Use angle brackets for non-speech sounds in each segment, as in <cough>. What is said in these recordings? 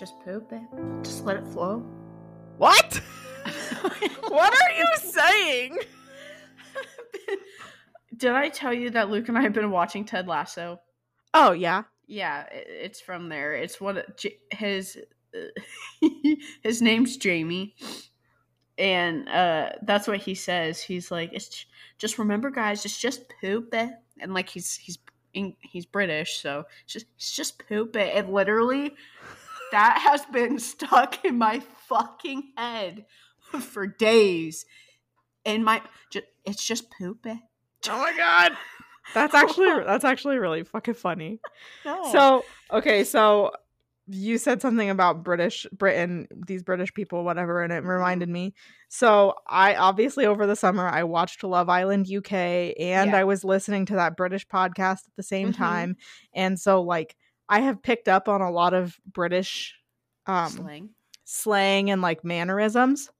It's just poop, babe. Just let it flow. What? <laughs> what are you saying? <laughs> Did I tell you that Luke and I have been watching Ted Lasso? Oh yeah. Yeah, it's from there. It's what his <laughs> his name's Jamie, and uh, that's what he says. He's like, "It's just remember, guys, it's just poop," eh?" and like he's he's he's British, so it's just it's just poop, eh?" and literally that has been stuck in my fucking head for days. In my, ju- it's just poop. eh?" Oh my god. That's actually that's actually really fucking funny. No. So, okay, so you said something about British Britain, these British people, whatever, and it reminded me. So, I obviously over the summer I watched Love Island UK and Yeah. I was listening to that British podcast at the same Mhm. time. And so like I have picked up on a lot of British um slang. slang and like mannerisms.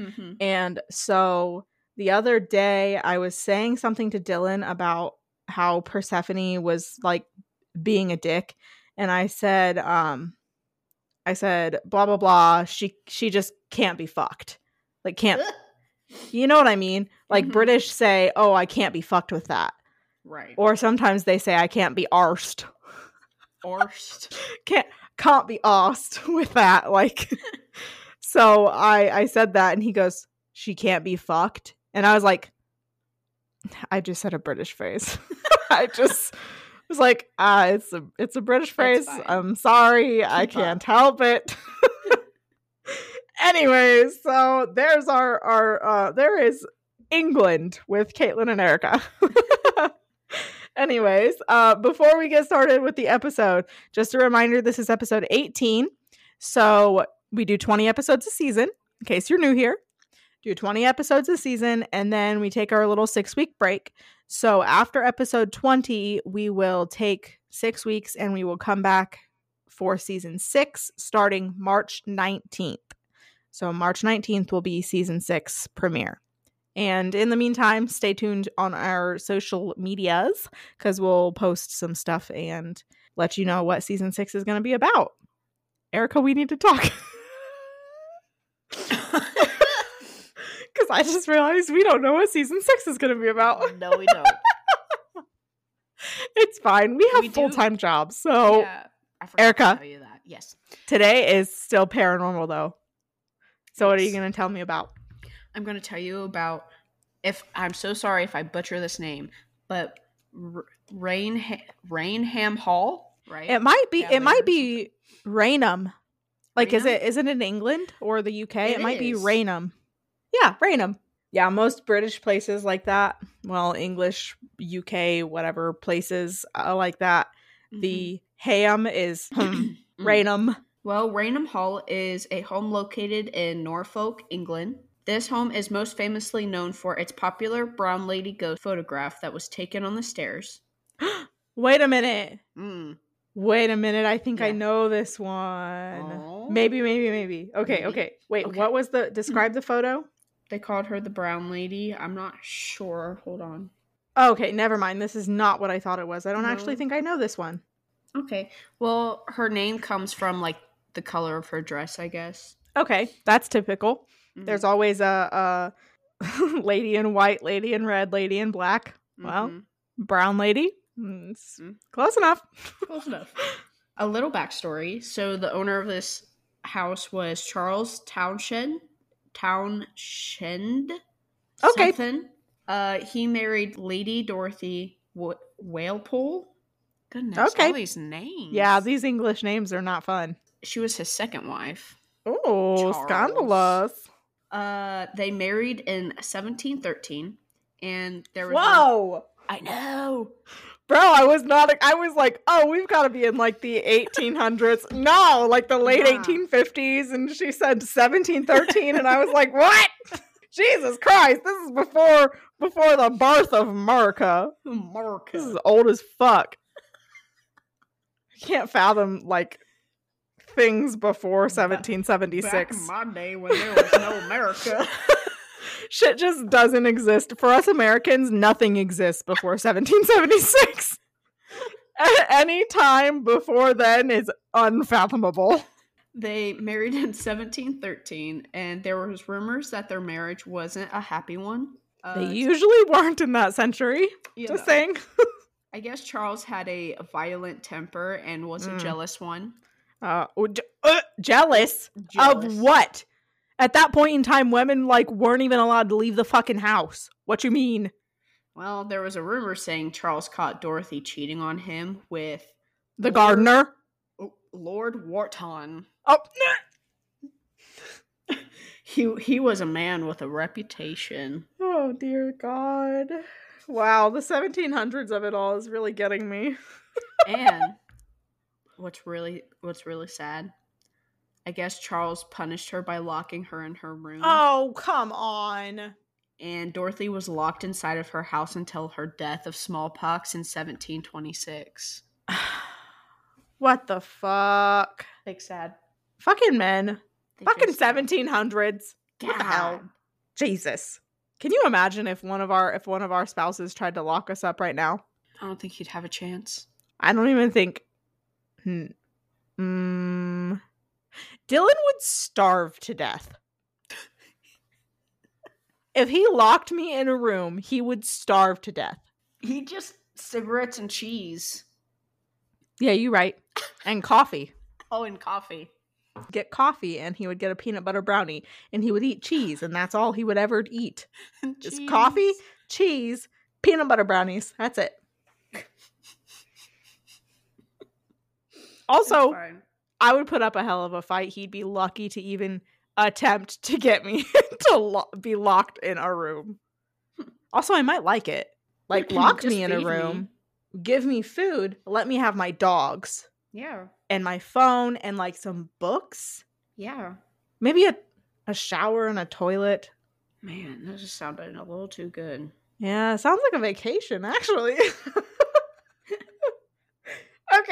Mm-hmm. And so the other day I was saying something to Dylan about how Persephone was like being a dick and I said um I said blah blah blah she she just can't be fucked. Like can't <laughs> you know what I mean? Like Mhm. British say, "Oh, I can't be fucked with that." Right. Or sometimes they say I can't be arsed. Orst. <laughs> can't can't be asked <laughs> with that like so i i said that and he goes she can't be fucked. And i was like i just said a british phrase. <laughs> I just was like ah it's a it's a british phrase. i'm sorry. I Keep up. can't help it. Anyways so there's our our uh there is england with caitlin and erica anyways uh before we get started with the episode just a reminder this is episode 18 so we do 20 episodes a season in case you're new here. Do 20 episodes a season and then we take our little six week break. So after episode 20 we will take six weeks and we will come back for season six starting march 19th so march 19th will be season six premiere and in the meantime stay tuned on our social medias because we'll post some stuff and let you know what season six is going to be about erica we need to talk <laughs> <laughs> because I just realized we don't know what season six is going to be about. Oh, no, we don't. <laughs> It's fine. We have full time jobs. So yeah. I Erica. to tell you that. Yes. today is still paranormal, though. So, what are you going to tell me about? I'm going to tell you about if I'm so sorry if I butcher this name, but R- Rain Raynham Hall, right? It might be. Yeah, it might be Raynham. Like, is Raynham? it? Is it in England or the UK? It, It might be. Raynham. Yeah, Raynham. Yeah, most British places like that. Well, English, UK, whatever places uh, like that. Mhm. The ham is <clears throat> <clears throat> Mm. Raynham. Well, Raynham Hall is a home located in Norfolk, England. This home is most famously known for its popular brown lady ghost photograph that was taken on the stairs. <gasps> Wait a minute. Mm. Wait a minute. I think I know this one. Oh. Maybe, maybe, maybe. Okay, Maybe. okay. Wait, Okay. what was the describe the photo? They called her the brown lady. I'm not sure. Hold on. Oh, okay, never mind. This is not what I thought it was. I don't actually think I know this one. Okay. Well, her name comes from like the color of her dress, I guess. Okay, that's typical. Mhm. There's always a, a <laughs> lady in white, lady in red, lady in black, well, Mhm. brown lady. Mm, it's Mm. Close enough. <laughs> Close enough. A little backstory. So the owner of this house was Charles Townshend. Townshend. Okay. Something. Uh, he married Lady Dorothy w- Whalepole. Goodness, Okay. all these names. Yeah, these English names are not fun. She was his second wife. Oh, scandalous. Uh, they married in 1713, and there was. Whoa. I know. Bro, I was not. I was like, oh, we've got to be in like the 1800s. no, like the late Nah. 1850s. And she said 1713, and I was like, what? <laughs> Jesus Christ! This is before before the birth of America. This is old as fuck. I can't fathom like things before Back- Back 1776. in my day when there was no America. <laughs> Shit just doesn't exist. For us Americans, nothing exists before 1776. <laughs> Any time before then is unfathomable. They married in 1713, and there was rumors that their marriage wasn't a happy one. Uh, They usually weren't in that century. you Just saying. <laughs> I guess Charles had a violent temper and was a Mm. jealous one. Uh, oh, uh, jealous, Jealous. of what? At that point in time, women like weren't even allowed to leave the fucking house. What you mean? Well, there was a rumor saying Charles caught Dorothy cheating on him with The Lord- gardener? oh, Lord Wharton. Oh, <laughs> He he was a man with a reputation. oh dear God! Wow, the 1700s of it all is really getting me. <laughs> and what's really what's really sad, I guess Charles punished her by locking her in her room. Oh, come on. and Dorothy was locked inside of her house until her death of smallpox in 1726. <sighs> what the fuck? Like sad. Fucking men. They Fucking just- 1700s. What the hell? Jesus. Can you imagine if one of our if one of our spouses tried to lock us up right now? I don't think he'd have a chance. I don't even think. Hmm. Mm, Dylan would starve to death. if he locked me in a room, he would starve to death. He just cigarettes and cheese. Yeah, you right. And coffee. Oh, and coffee. Get coffee, and he would get a peanut butter brownie, and he would eat cheese, and that's all he would ever eat. <laughs> Just coffee, cheese, peanut butter brownies. That's it. Also, I would put up a hell of a fight. He'd be lucky to even attempt to get me <laughs> to lo- be locked in a room. Also, I might like it. Like, <clears throat> lock me in a feed me. room, give me food, let me have my dogs yeah, and my phone and like some books. yeah. Maybe a, a shower and a toilet. Man, that just sounded a little too good. Yeah, sounds like a vacation, actually. <laughs>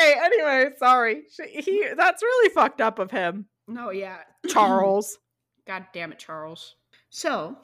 okay, anyway, sorry. Sh- He that's really fucked up of him. No, yeah. <clears throat> Charles. God damn it, Charles. So,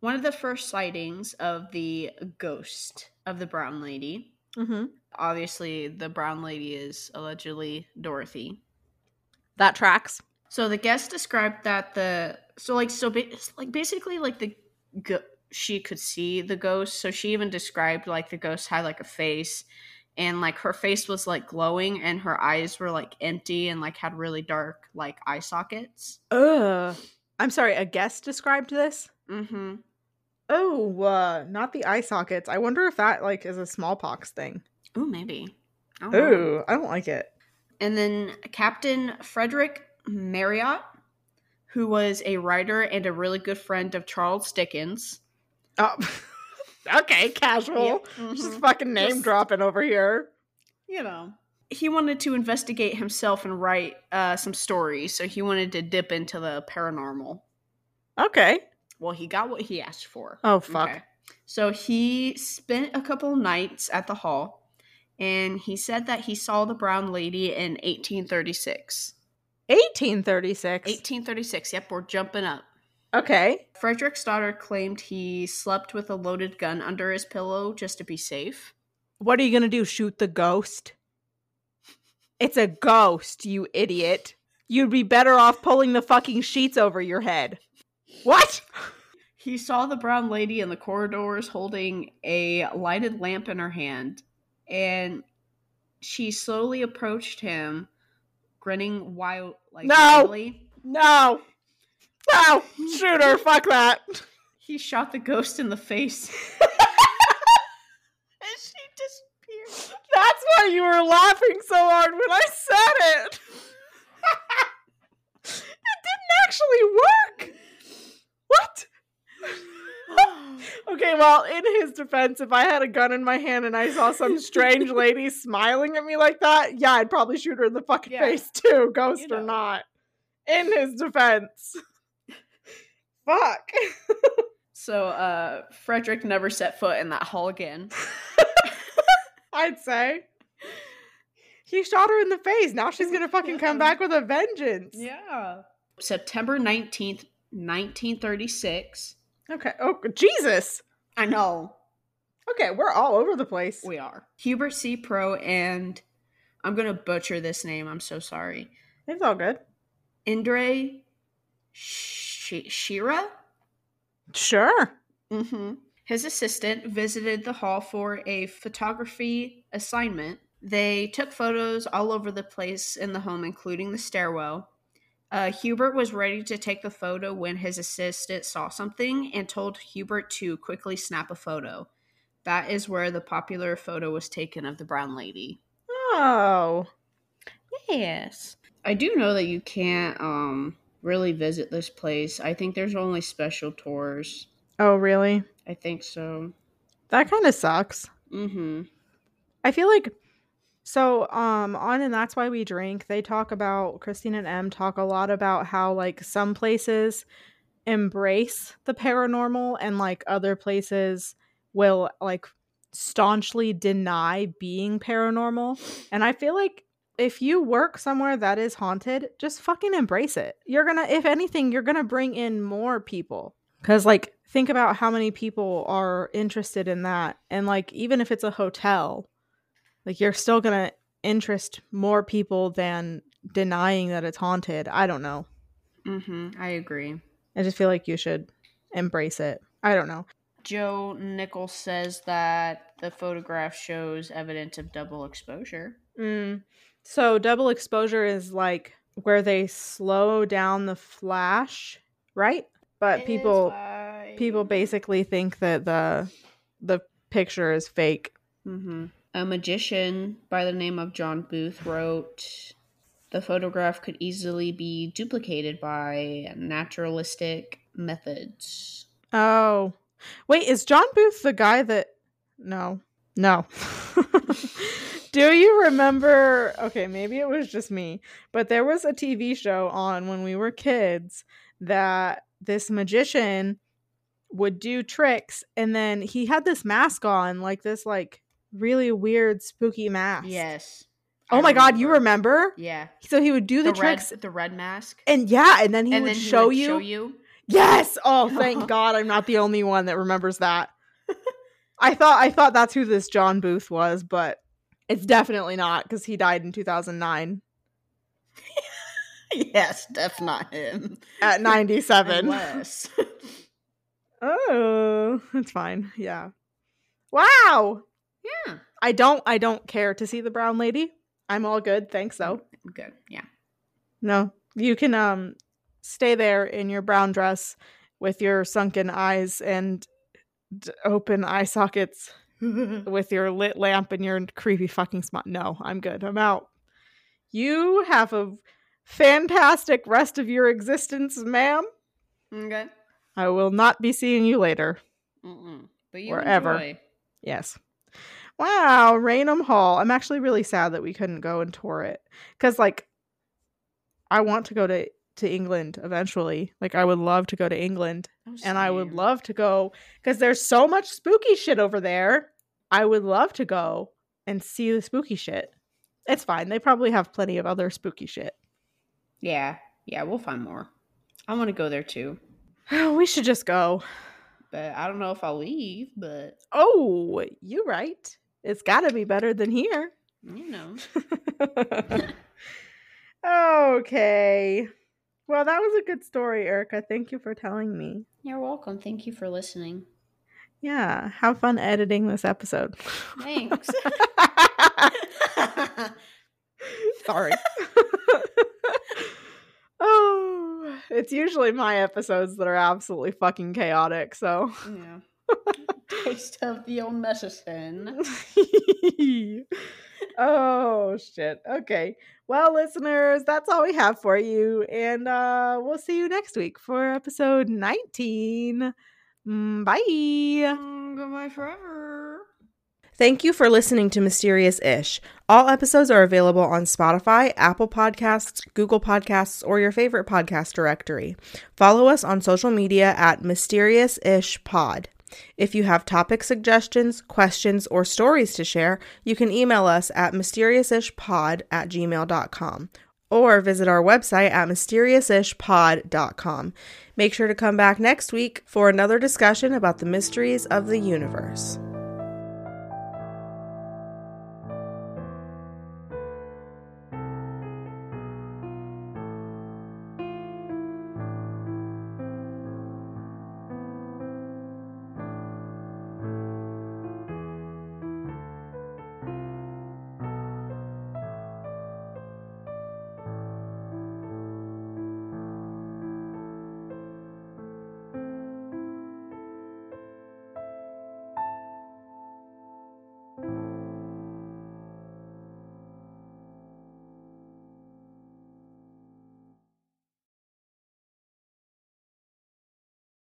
one of the first sightings of the ghost of the brown lady. mm-hmm. Obviously, the brown lady is allegedly Dorothy. That tracks. So the guest described that the so like so ba- like basically like the go- she could see the ghost. So she even described like the ghost had like a face and like her face was like glowing and her eyes were like empty and like had really dark like eye sockets. Ugh. I'm sorry, a guest described this? Mm-hmm. Oh, uh, not the eye sockets. I wonder if that like is a smallpox thing. Oh, maybe. Oh, don't know. Ooh, I don't like it. And then Captain Frederick Marryat, who was a writer and a really good friend of Charles Dickens. Oh, <laughs> okay, casual. Mhm. Just fucking name Just- dropping over here. you know he wanted to investigate himself and write uh, some stories so he wanted to dip into the paranormal Okay. well he got what he asked for Oh fuck. so he spent a couple nights at the hall and he said that he saw the brown lady in 1836 1836. 1836 yep we're jumping up Okay. frederick's daughter claimed he slept with a loaded gun under his pillow just to be safe What are you gonna do? Shoot the ghost? It's a ghost, you idiot. You'd be better off pulling the fucking sheets over your head. What? He saw the brown lady in the corridors holding a lighted lamp in her hand, and she slowly approached him, grinning wild like No! wildly. No. No. Shoot her. Fuck that. He shot the ghost in the face. <laughs> and she disappeared. That's why you were laughing so hard when I said it. it didn't actually work. What? <sighs> Okay, well, in his defense, if I had a gun in my hand and I saw some strange <laughs> lady smiling at me like that, yeah, I'd probably shoot her in the fucking Yeah. face too, ghost You or not. In his defense. Fuck. <laughs> So uh Frederick never set foot in that hall again. <laughs> I'd say. He shot her in the face. Now she's gonna fucking come back with a vengeance. Yeah. September 19th, 1936. Okay. Oh Jesus. I know. Okay, we're all over the place. We are. Hubert C. Provand I'm going to butcher this name. I'm so sorry. It's all good. Indre Sh- Shira? Sure. Mm-hmm. His assistant visited the hall for a photography assignment. They took photos all over the place in the home, including the stairwell. Uh, Hubert was ready to take the photo when his assistant saw something and told Hubert to quickly snap a photo. That is where the popular photo was taken of the brown lady. Oh. Yes. I do know that you can't um really visit this place. I think there's only special tours. Oh, really? I think so. That kind of sucks. Mm-hmm. I feel like so um on and that's why we drink. They talk about Christine and Em talk a lot about how like some places embrace the paranormal and like other places will like staunchly deny being paranormal. And I feel like if you work somewhere that is haunted, just fucking embrace it. You're to if anything, you're to bring in more people. Cuz like think about how many people are interested in that and like even if it's a hotel, like you're still to interest more people than denying that it's haunted. I don't know. Mm-hmm. I agree. I just feel like you should embrace it. I don't know. Joe Nichols says that the photograph shows evidence of double exposure. Mm. So double exposure is like where they slow down the flash, right? But people people basically think that the the picture is fake. Mm-hmm. A magician by the name of John Booth wrote the photograph could easily be duplicated by naturalistic methods. Oh. Wait, is John Booth the guy that No. No. <laughs> <laughs> Do you remember? Okay, maybe it was just me, but there was a TV show on when we were kids that this magician would do tricks and then he had this mask on, like this like really weird spooky mask. Yes. Oh I my god, you remember? Yeah. So he would do the, The, tricks red, the red mask. and yeah, and then he and would then he show would you show you. Yes. Oh, <laughs> thank God I'm not the only one that remembers that. I thought I thought that's who this John Booth was, but it's definitely not because he died in 2009 <laughs> yes, def not him. at <laughs> 97. Unless. <laughs> oh, it's fine. Yeah. Wow. yeah. I don't I don't care to see the brown lady. I'm all good, thanks though. Good. Yeah. No. You can um stay there in your brown dress with your sunken eyes and d- open eye sockets <laughs> with your lit lamp and your creepy fucking smile. No, I'm good. I'm out. You have a fantastic rest of your existence, ma'am. okay. I will not be seeing you later. Mm-mm. But you Wherever. enjoy. Yes. Wow, Raynham Hall. I'm actually really sad that we couldn't go and tour it cuz like I want to go to to England eventually. Like I would love to go to England Oh, and I would love to go cuz there's so much spooky shit over there. I would love to go and see the spooky shit. It's fine. They probably have plenty of other spooky shit. Yeah. Yeah, we'll find more. I want to go there too. <sighs> we should just go. But I don't know if I'll leave, but Oh, you're right. It's got to be better than here. you know. <laughs> <laughs> okay. Well, that was a good story, Erica. Thank you for telling me. You're welcome. Thank you for listening. Yeah, have fun editing this episode. Thanks. <laughs> <laughs> Sorry. <laughs> oh, it's usually my episodes that are absolutely fucking chaotic, so. yeah. Taste of the old medicine. Oh, shit. Okay. Well, listeners, that's all we have for you. And uh, we'll see you next week for episode 19 Mm, bye. Mm, Goodbye forever. Thank you for listening to Mysterious Ish. All episodes are available on Spotify, Apple Podcasts, Google Podcasts, or your favorite podcast directory. Follow us on social media at Mysterious Ish Pod. If you have topic suggestions, questions, or stories to share, you can email us at mysteriousishpod at gmail.com or visit our website at mysteriousishpod.com. Make sure to come back next week for another discussion about the mysteries of the universe.